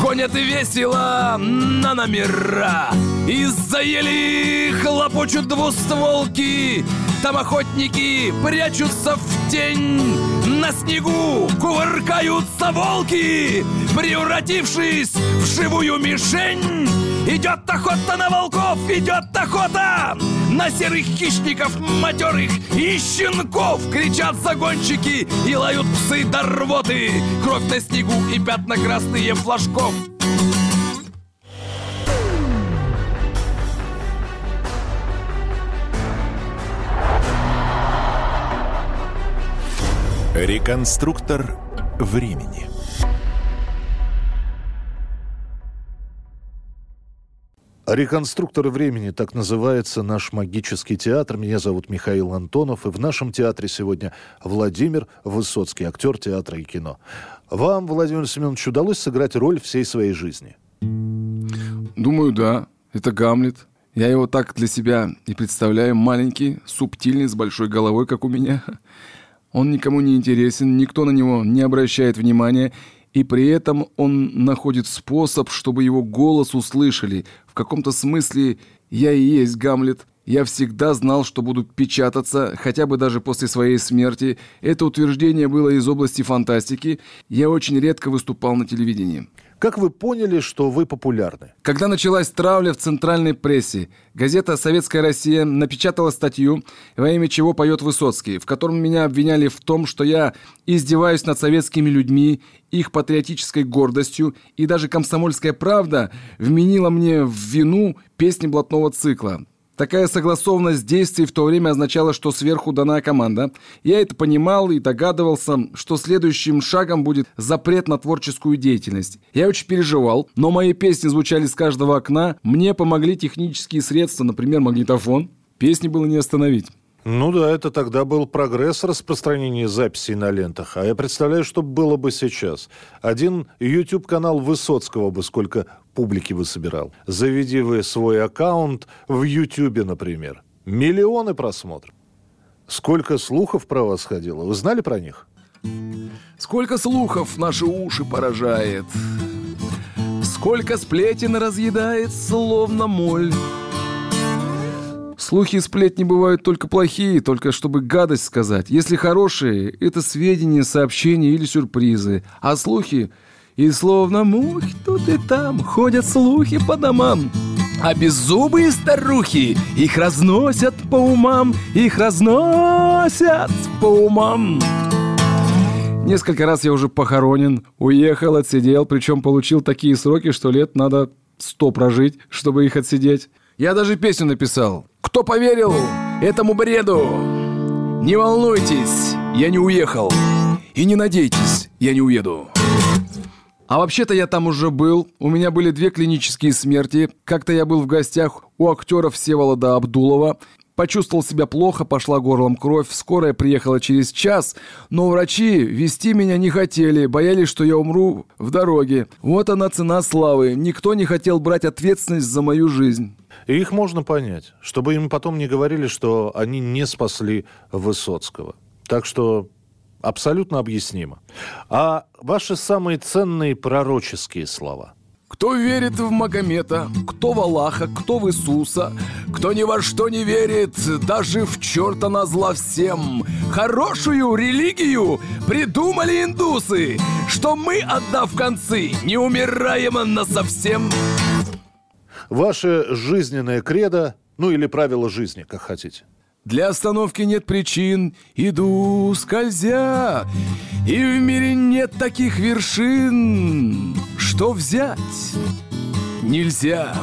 Гонят весело на номера. Из-за ели хлопочут двустволки. Там охотники прячутся в тень. На снегу кувыркаются волки Превратившись в живую мишень Идет охота на волков, идет охота На серых хищников, матерых и щенков Кричат загонщики и лают псы до рвоты Кровь на снегу и пятна красные флажков Реконструктор времени. Реконструкторы времени, так называется наш магический театр. Меня зовут Михаил Антонов, и в нашем театре сегодня Владимир Высоцкий, актер театра и кино. Вам, Владимир Семенович, удалось сыграть роль всей своей жизни? Думаю, да. Это Гамлет. Я его так для себя и представляю. Маленький, субтильный, с большой головой, как у меня. Он никому не интересен, никто на него не обращает внимания, и при этом он находит способ, чтобы его голос услышали. В каком-то смысле я и есть Гамлет. Я всегда знал, что буду печататься, хотя бы даже после своей смерти. Это утверждение было из области фантастики. Я очень редко выступал на телевидении. Как вы поняли, что вы популярны? Когда началась травля в центральной прессе, газета «Советская Россия» напечатала статью, во имя чего поет Высоцкий, в котором меня обвиняли в том, что я издеваюсь над советскими людьми, их патриотической гордостью, и даже «Комсомольская правда» вменила мне в вину песни блатного цикла. Такая согласованность действий в то время означала, что сверху дана команда. Я это понимал и догадывался, что следующим шагом будет запрет на творческую деятельность. Я очень переживал, но мои песни звучали с каждого окна. Мне помогли технические средства, например, магнитофон. Песни было не остановить. Ну да, это тогда был прогресс распространения записей на лентах. А я представляю, что было бы сейчас. Один YouTube-канал Высоцкого бы сколько публики бы собирал. Заведи вы свой аккаунт в YouTube, например. Миллионы просмотров. Сколько слухов про вас ходило? Вы знали про них? Сколько слухов наши уши поражает. Сколько сплетен разъедает, словно моль. Слухи и сплетни бывают только плохие, только чтобы гадость сказать. Если хорошие, это сведения, сообщения или сюрпризы. А слухи... И словно мухи тут и там ходят слухи по домам. А беззубые старухи их разносят по умам, их разносят по умам. Несколько раз я уже похоронен, уехал, отсидел, причем получил такие сроки, что лет надо сто прожить, чтобы их отсидеть. Я даже песню написал. Кто поверил этому бреду? Не волнуйтесь, я не уехал. И не надейтесь, я не уеду. А вообще-то я там уже был. У меня были две клинические смерти. Как-то я был в гостях у актера Всеволода Абдулова. Почувствовал себя плохо, пошла горлом кровь. Скорая приехала через час, но врачи вести меня не хотели, боялись, что я умру в дороге. Вот она цена славы. Никто не хотел брать ответственность за мою жизнь. И их можно понять, чтобы им потом не говорили, что они не спасли Высоцкого. Так что абсолютно объяснимо. А ваши самые ценные пророческие слова? Кто верит в Магомета, кто в Аллаха, кто в Иисуса, кто ни во что не верит, даже в черта на зла всем. Хорошую религию придумали индусы, что мы, отдав концы, не умираем на совсем. Ваше жизненное кредо, ну или правило жизни, как хотите. Для остановки нет причин, иду скользя, И в мире нет таких вершин, Что взять нельзя.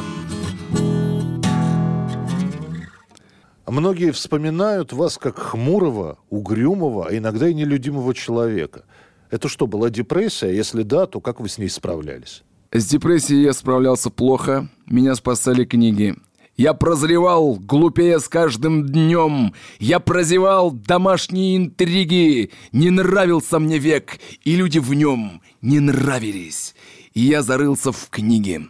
Многие вспоминают вас как хмурого, угрюмого, а иногда и нелюдимого человека. Это что, была депрессия? Если да, то как вы с ней справлялись? С депрессией я справлялся плохо. Меня спасали книги. Я прозревал, глупее с каждым днем. Я прозевал домашние интриги. Не нравился мне век, и люди в нем не нравились. И я зарылся в книги.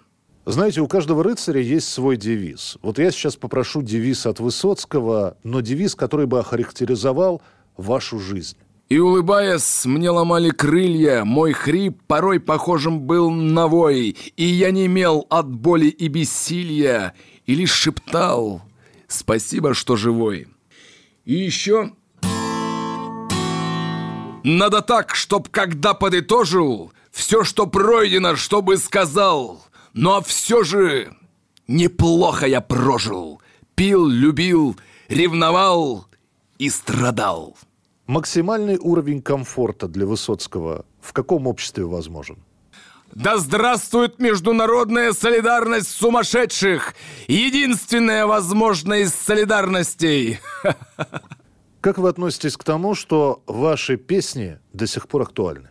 Знаете, у каждого рыцаря есть свой девиз. Вот я сейчас попрошу девиз от Высоцкого, но девиз, который бы охарактеризовал вашу жизнь. И улыбаясь, мне ломали крылья, мой хрип порой похожим был на вой, и я не имел от боли и бессилия, и лишь шептал «Спасибо, что живой». И еще... Надо так, чтоб когда подытожил, все, что пройдено, чтобы сказал. Но все же неплохо я прожил. Пил, любил, ревновал и страдал. Максимальный уровень комфорта для Высоцкого в каком обществе возможен? Да здравствует международная солидарность сумасшедших! Единственная возможная из солидарностей! Как вы относитесь к тому, что ваши песни до сих пор актуальны?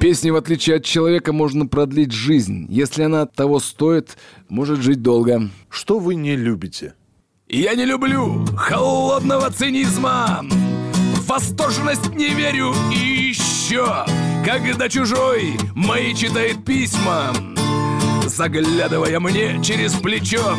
Песни, в отличие от человека, можно продлить жизнь. Если она того стоит, может жить долго. Что вы не любите? Я не люблю холодного цинизма В восторженность не верю и еще Когда чужой мои читает письма Заглядывая мне через плечо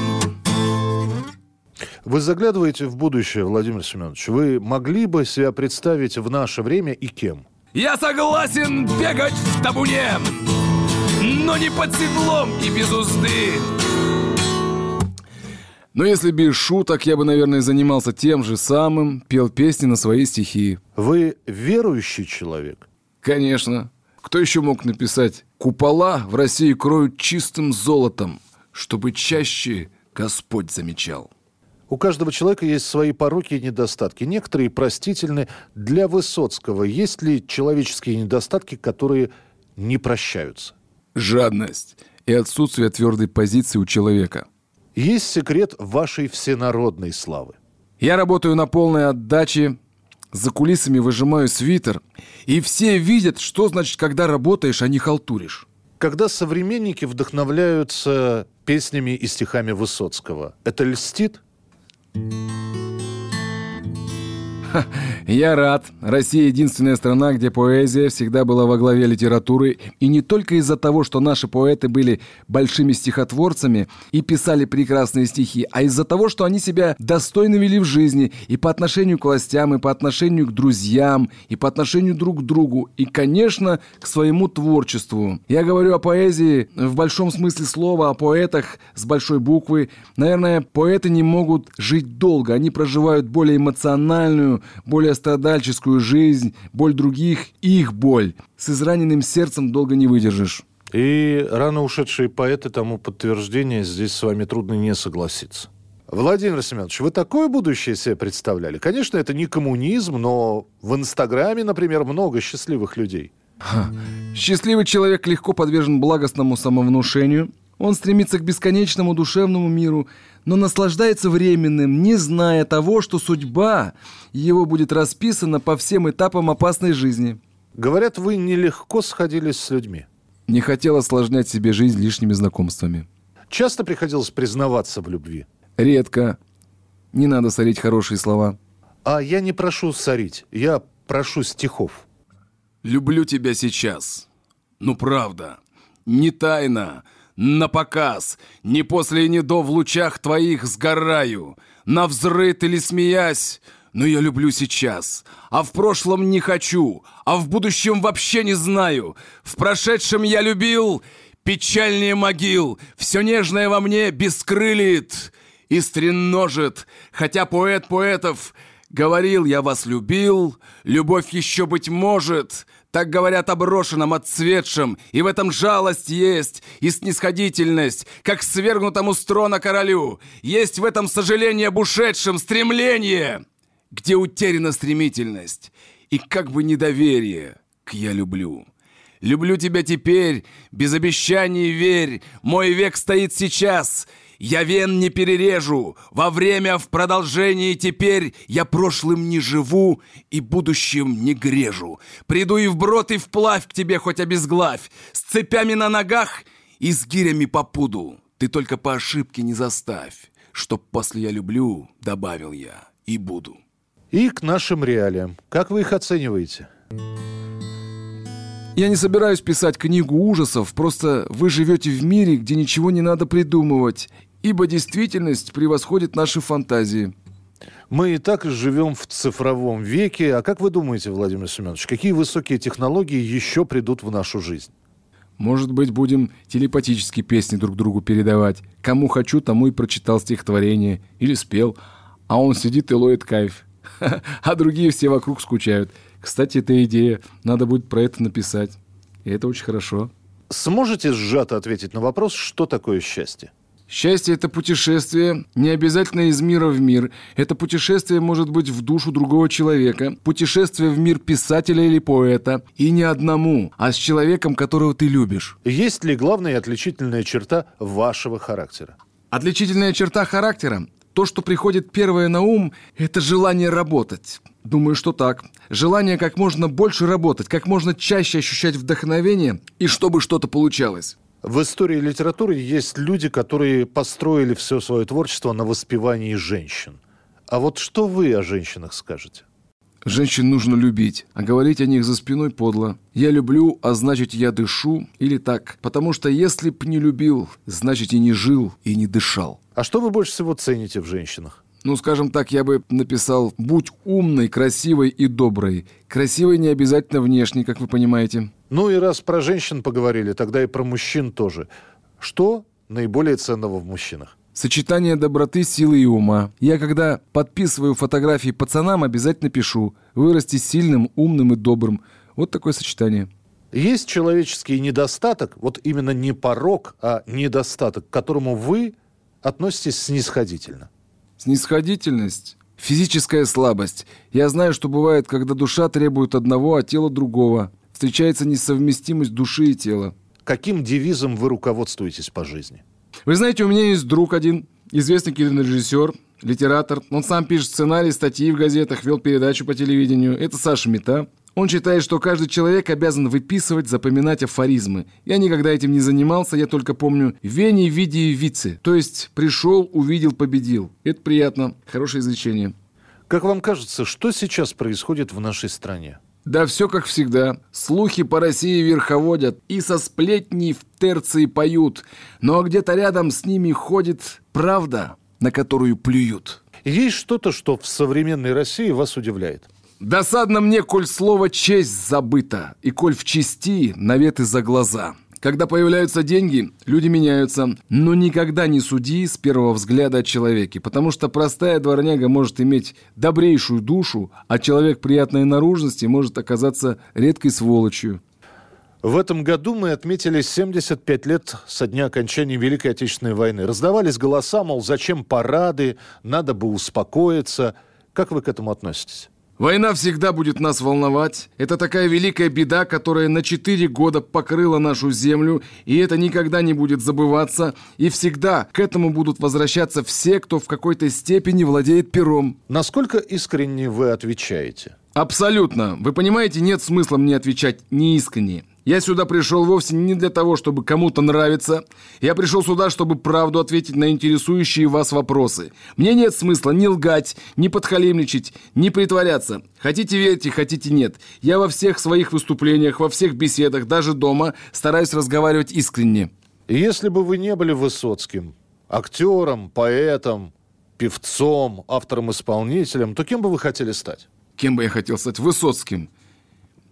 Вы заглядываете в будущее, Владимир Семенович. Вы могли бы себя представить в наше время и кем? Я согласен бегать в табуне Но не под седлом и без узды Но если без шуток, я бы, наверное, занимался тем же самым, пел песни на свои стихи. Вы верующий человек? Конечно. Кто еще мог написать «Купола в России кроют чистым золотом, чтобы чаще Господь замечал». У каждого человека есть свои пороки и недостатки. Некоторые простительны. Для Высоцкого есть ли человеческие недостатки, которые не прощаются? Жадность и отсутствие твердой позиции у человека. Есть секрет вашей всенародной славы. Я работаю на полной отдаче, за кулисами выжимаю свитер, и все видят, что значит, когда работаешь, а не халтуришь. Когда современники вдохновляются песнями и стихами Высоцкого, это льстит? Я рад. Россия единственная страна, где поэзия всегда была во главе литературы. И не только из-за того, что наши поэты были большими стихотворцами и писали прекрасные стихи, а из-за того, что они себя достойно вели в жизни и по отношению к властям, и по отношению к друзьям, и по отношению друг к другу, и, конечно, к своему творчеству. Я говорю о поэзии в большом смысле слова, о поэтах с большой буквы. Наверное, поэты не могут жить долго. Они проживают более эмоциональную, более страдальческую жизнь, боль других, их боль. С израненным сердцем долго не выдержишь. И рано ушедшие поэты тому подтверждение, здесь с вами трудно не согласиться. Владимир Семенович, вы такое будущее себе представляли? Конечно, это не коммунизм, но в Инстаграме, например, много счастливых людей. Ха. Счастливый человек легко подвержен благостному самовнушению. Он стремится к бесконечному душевному миру, но наслаждается временным, не зная того, что судьба его будет расписана по всем этапам опасной жизни. Говорят, вы нелегко сходились с людьми. Не хотел осложнять себе жизнь лишними знакомствами. Часто приходилось признаваться в любви. Редко. Не надо сорить хорошие слова. А я не прошу сорить, я прошу стихов. Люблю тебя сейчас. Ну правда, не тайна, на показ, не после и не до в лучах твоих сгораю, на взрыт или смеясь, но я люблю сейчас, а в прошлом не хочу, а в будущем вообще не знаю. В прошедшем я любил, печальнее могил, все нежное во мне бескрылит и стреножит, хотя поэт поэтов говорил, я вас любил, любовь еще быть может, так говорят о брошенном, отцветшем, и в этом жалость есть, и снисходительность, как свергнутому с трона королю. Есть в этом сожаление об стремление, где утеряна стремительность, и как бы недоверие к «я люблю». Люблю тебя теперь, без обещаний верь, мой век стоит сейчас — я вен не перережу, во время в продолжении теперь я прошлым не живу и будущим не грежу. Приду и вброд, и вплавь к тебе хоть обезглавь, с цепями на ногах и с гирями по пуду. Ты только по ошибке не заставь, чтоб после я люблю, добавил я, и буду. И к нашим реалиям. Как вы их оцениваете? Я не собираюсь писать книгу ужасов, просто вы живете в мире, где ничего не надо придумывать, ибо действительность превосходит наши фантазии. Мы и так живем в цифровом веке. А как вы думаете, Владимир Семенович, какие высокие технологии еще придут в нашу жизнь? Может быть, будем телепатически песни друг другу передавать. Кому хочу, тому и прочитал стихотворение или спел, а он сидит и ловит кайф. А другие все вокруг скучают. Кстати, эта идея. Надо будет про это написать. И это очень хорошо. Сможете сжато ответить на вопрос, что такое счастье? Счастье – это путешествие, не обязательно из мира в мир. Это путешествие может быть в душу другого человека, путешествие в мир писателя или поэта. И не одному, а с человеком, которого ты любишь. Есть ли главная отличительная черта вашего характера? Отличительная черта характера То, что приходит первое на ум, это желание работать. Думаю, что так. Желание как можно больше работать, как можно чаще ощущать вдохновение, и чтобы что-то получалось. В истории литературы есть люди, которые построили все свое творчество на воспевании женщин. А вот что вы о женщинах скажете? Женщин нужно любить, а говорить о них за спиной подло. Я люблю, а значит я дышу, или так. Потому что если б не любил, значит и не жил, и не дышал. А что вы больше всего цените в женщинах? Ну, скажем так, я бы написал «Будь умной, красивой и доброй». Красивой не обязательно внешне, как вы понимаете. Ну и раз про женщин поговорили, тогда и про мужчин тоже. Что наиболее ценного в мужчинах? Сочетание доброты, силы и ума. Я когда подписываю фотографии пацанам, обязательно пишу «Вырасти сильным, умным и добрым». Вот такое сочетание. Есть человеческий недостаток, вот именно не порог, а недостаток, к которому вы относитесь снисходительно. Снисходительность – физическая слабость. Я знаю, что бывает, когда душа требует одного, а тело другого. Встречается несовместимость души и тела. Каким девизом вы руководствуетесь по жизни? Вы знаете, у меня есть друг один, известный кинорежиссер, литератор. Он сам пишет сценарий, статьи в газетах, вел передачу по телевидению. Это Саша Мета. Он считает, что каждый человек обязан выписывать, запоминать афоризмы. Я никогда этим не занимался, я только помню «вени, види, вице». То есть пришел, увидел, победил. Это приятно. Хорошее изречение. Как вам кажется, что сейчас происходит в нашей стране? Да все как всегда. Слухи по России верховодят и со сплетней в терции поют. Но где-то рядом с ними ходит правда, на которую плюют. Есть что-то, что в современной России вас удивляет? Досадно мне, коль слово «честь» забыто, и коль в чести наветы за глаза. Когда появляются деньги, люди меняются, но никогда не суди с первого взгляда о человеке, потому что простая дворняга может иметь добрейшую душу, а человек приятной наружности может оказаться редкой сволочью. В этом году мы отметили 75 лет со дня окончания Великой Отечественной войны. Раздавались голоса, мол, зачем парады, надо бы успокоиться. Как вы к этому относитесь? Война всегда будет нас волновать. Это такая великая беда, которая на четыре года покрыла нашу землю, и это никогда не будет забываться. И всегда к этому будут возвращаться все, кто в какой-то степени владеет пером. Насколько искренне вы отвечаете? Абсолютно. Вы понимаете, нет смысла мне отвечать неискренне. Я сюда пришел вовсе не для того, чтобы кому-то нравиться. Я пришел сюда, чтобы правду ответить на интересующие вас вопросы. Мне нет смысла ни лгать, ни подхалимничать, ни притворяться. Хотите верьте, хотите нет. Я во всех своих выступлениях, во всех беседах, даже дома, стараюсь разговаривать искренне. Если бы вы не были Высоцким, актером, поэтом, певцом, автором-исполнителем, то кем бы вы хотели стать? Кем бы я хотел стать? Высоцким.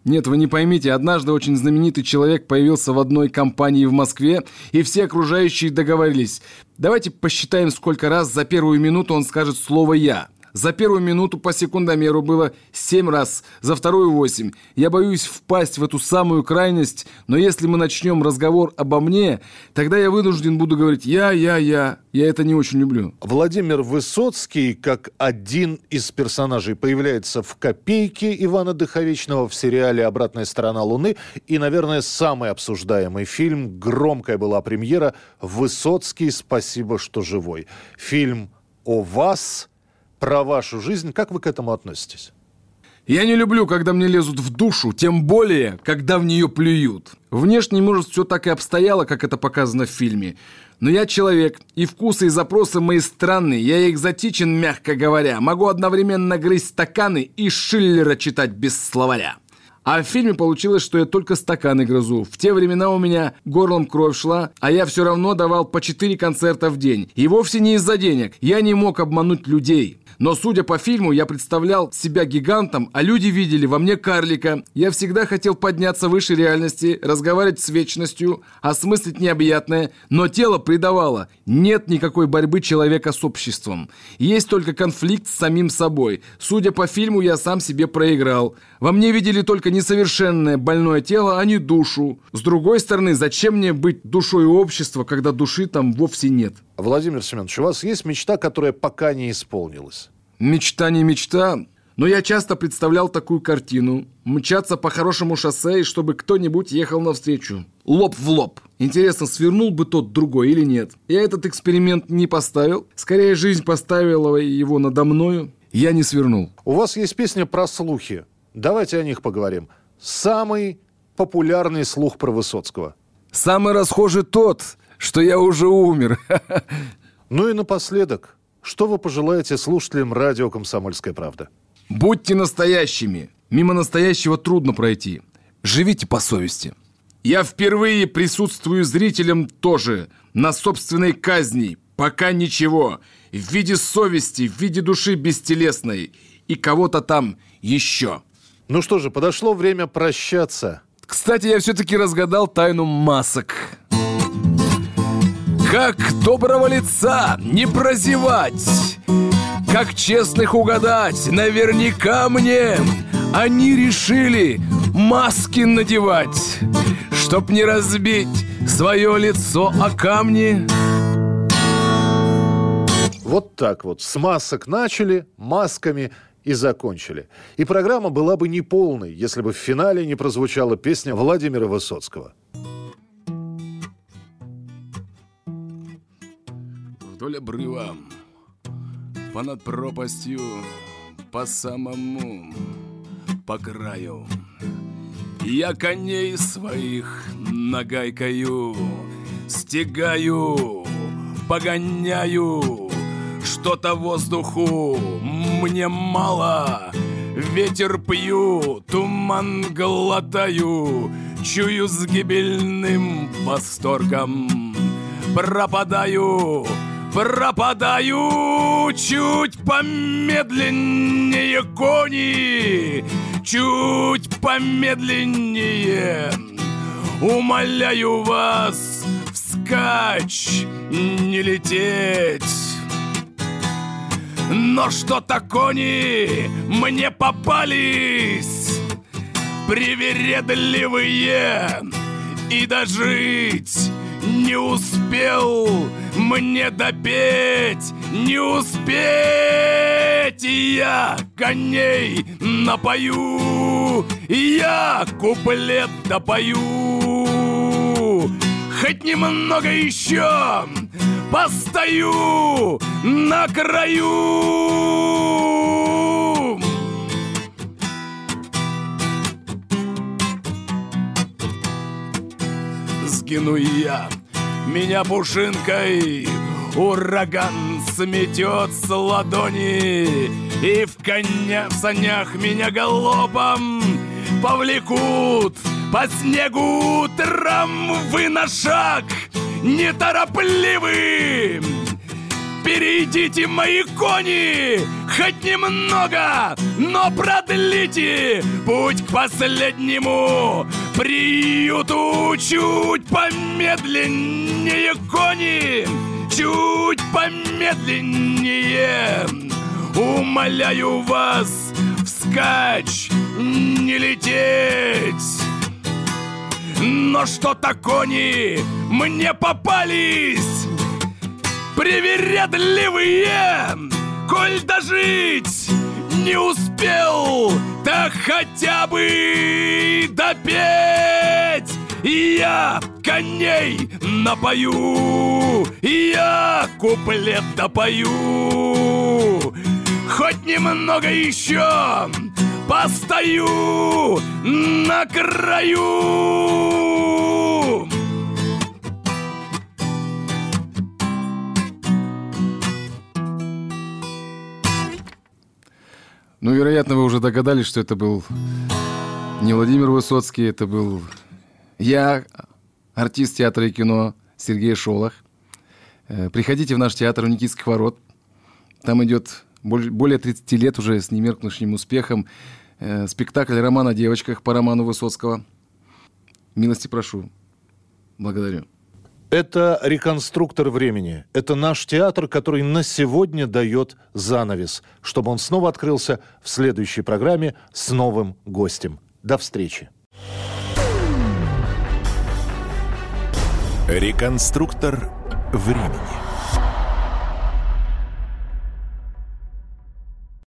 Нет, вы не поймите, однажды очень знаменитый человек появился в одной компании в Москве, и все окружающие договорились. Давайте посчитаем, сколько раз за первую минуту он скажет слово «я». За первую минуту по секундомеру было семь раз, за вторую восемь. Я боюсь впасть в эту самую крайность, но если мы начнем разговор обо мне, тогда я вынужден буду говорить «я, я, я». Я это не очень люблю. Владимир Высоцкий, как один из персонажей, появляется в «Копейке» Ивана Дыховичного в сериале «Обратная сторона Луны». И, наверное, самый обсуждаемый фильм, громкая была премьера «Высоцкий, спасибо, что живой». Фильм о вас – про вашу жизнь. Как вы к этому относитесь? Я не люблю, когда мне лезут в душу, тем более, когда в нее плюют. Внешне, может, все так и обстояло, как это показано в фильме. Но я человек, и вкусы и запросы мои странные. Я экзотичен, мягко говоря. Могу одновременно грызть стаканы и Шиллера читать без словаря. А в фильме получилось, что я только стаканы грызу. В те времена у меня горлом кровь шла, а я все равно давал по 4 концерта в день. И вовсе не из-за денег. Я не мог обмануть людей. Но, судя по фильму, я представлял себя гигантом, а люди видели во мне карлика. Я всегда хотел подняться выше реальности, разговаривать с вечностью, осмыслить необъятное, но тело предавало. Нет никакой борьбы человека с обществом. Есть только конфликт с самим собой. Судя по фильму, я сам себе проиграл. Во мне видели только несовершенное больное тело, а не душу. С другой стороны, зачем мне быть душой общества, когда души там вовсе нет? Владимир Семенович, у вас есть мечта, которая пока не исполнилась? Мечта не мечта. Но я часто представлял такую картину. Мчаться по хорошему шоссе, и чтобы кто-нибудь ехал навстречу. Лоб в лоб. Интересно, свернул бы тот другой или нет? Я этот эксперимент не поставил. Скорее, жизнь поставила его надо мною. Я не свернул. У вас есть песня про слухи. Давайте о них поговорим. Самый популярный слух про Высоцкого. Самый расхожий тот, что я уже умер. Ну и напоследок, что вы пожелаете слушателям радио «Комсомольская правда»? Будьте настоящими. Мимо настоящего трудно пройти. Живите по совести. Я впервые присутствую зрителям тоже на собственной казни. Пока ничего. В виде совести, в виде души бестелесной. И кого-то там еще. Ну что же, подошло время прощаться. Кстати, я все-таки разгадал тайну масок. Как доброго лица не прозевать? Как честных угадать? Наверняка мне они решили маски надевать, чтоб не разбить свое лицо о камни. Вот так вот. С масок начали, масками и закончили. И программа была бы неполной, если бы в финале не прозвучала песня Владимира Высоцкого. Вдоль обрыва, понад пропастью, по самому, по краю. Я коней своих нагайкою стегаю, погоняю. Что-то воздуху мне мало, ветер пью, туман глотаю, чую с гибельным восторгом. Пропадаю, пропадаю, чуть помедленнее кони, чуть помедленнее. Умоляю вас вскачь, не лететь. Но что-то кони мне попались Привередливые И дожить не успел мне допеть Не успеть И я коней напою И я куплет допою Хоть немного еще постою на краю. Сгину я, меня пушинкой Ураган сметет с ладони. И в коня в санях меня галопом Повлекут. По снегу утром вы на шаг неторопливы Перейдите мои кони хоть немного, но продлите путь к последнему приюту чуть помедленнее кони, чуть помедленнее. Умоляю вас вскачь не лететь. Но что-то кони мне попались Привередливые! Коль дожить не успел Так хотя бы допеть. Я коней напою я куплет допою. Хоть немного еще постою на краю. Ну, вероятно, вы уже догадались, что это был не Владимир Высоцкий, это был я, артист театра и кино Сергей Шолох. Э, приходите в наш театр у Никитских ворот. Там идет более 30 лет уже с немеркнущим успехом э, спектакль «Роман о девочках» по роману Высоцкого. Милости прошу. Благодарю. Это реконструктор времени. Это наш театр, который на сегодня дает занавес, чтобы он снова открылся в следующей программе с новым гостем. До встречи. Реконструктор времени.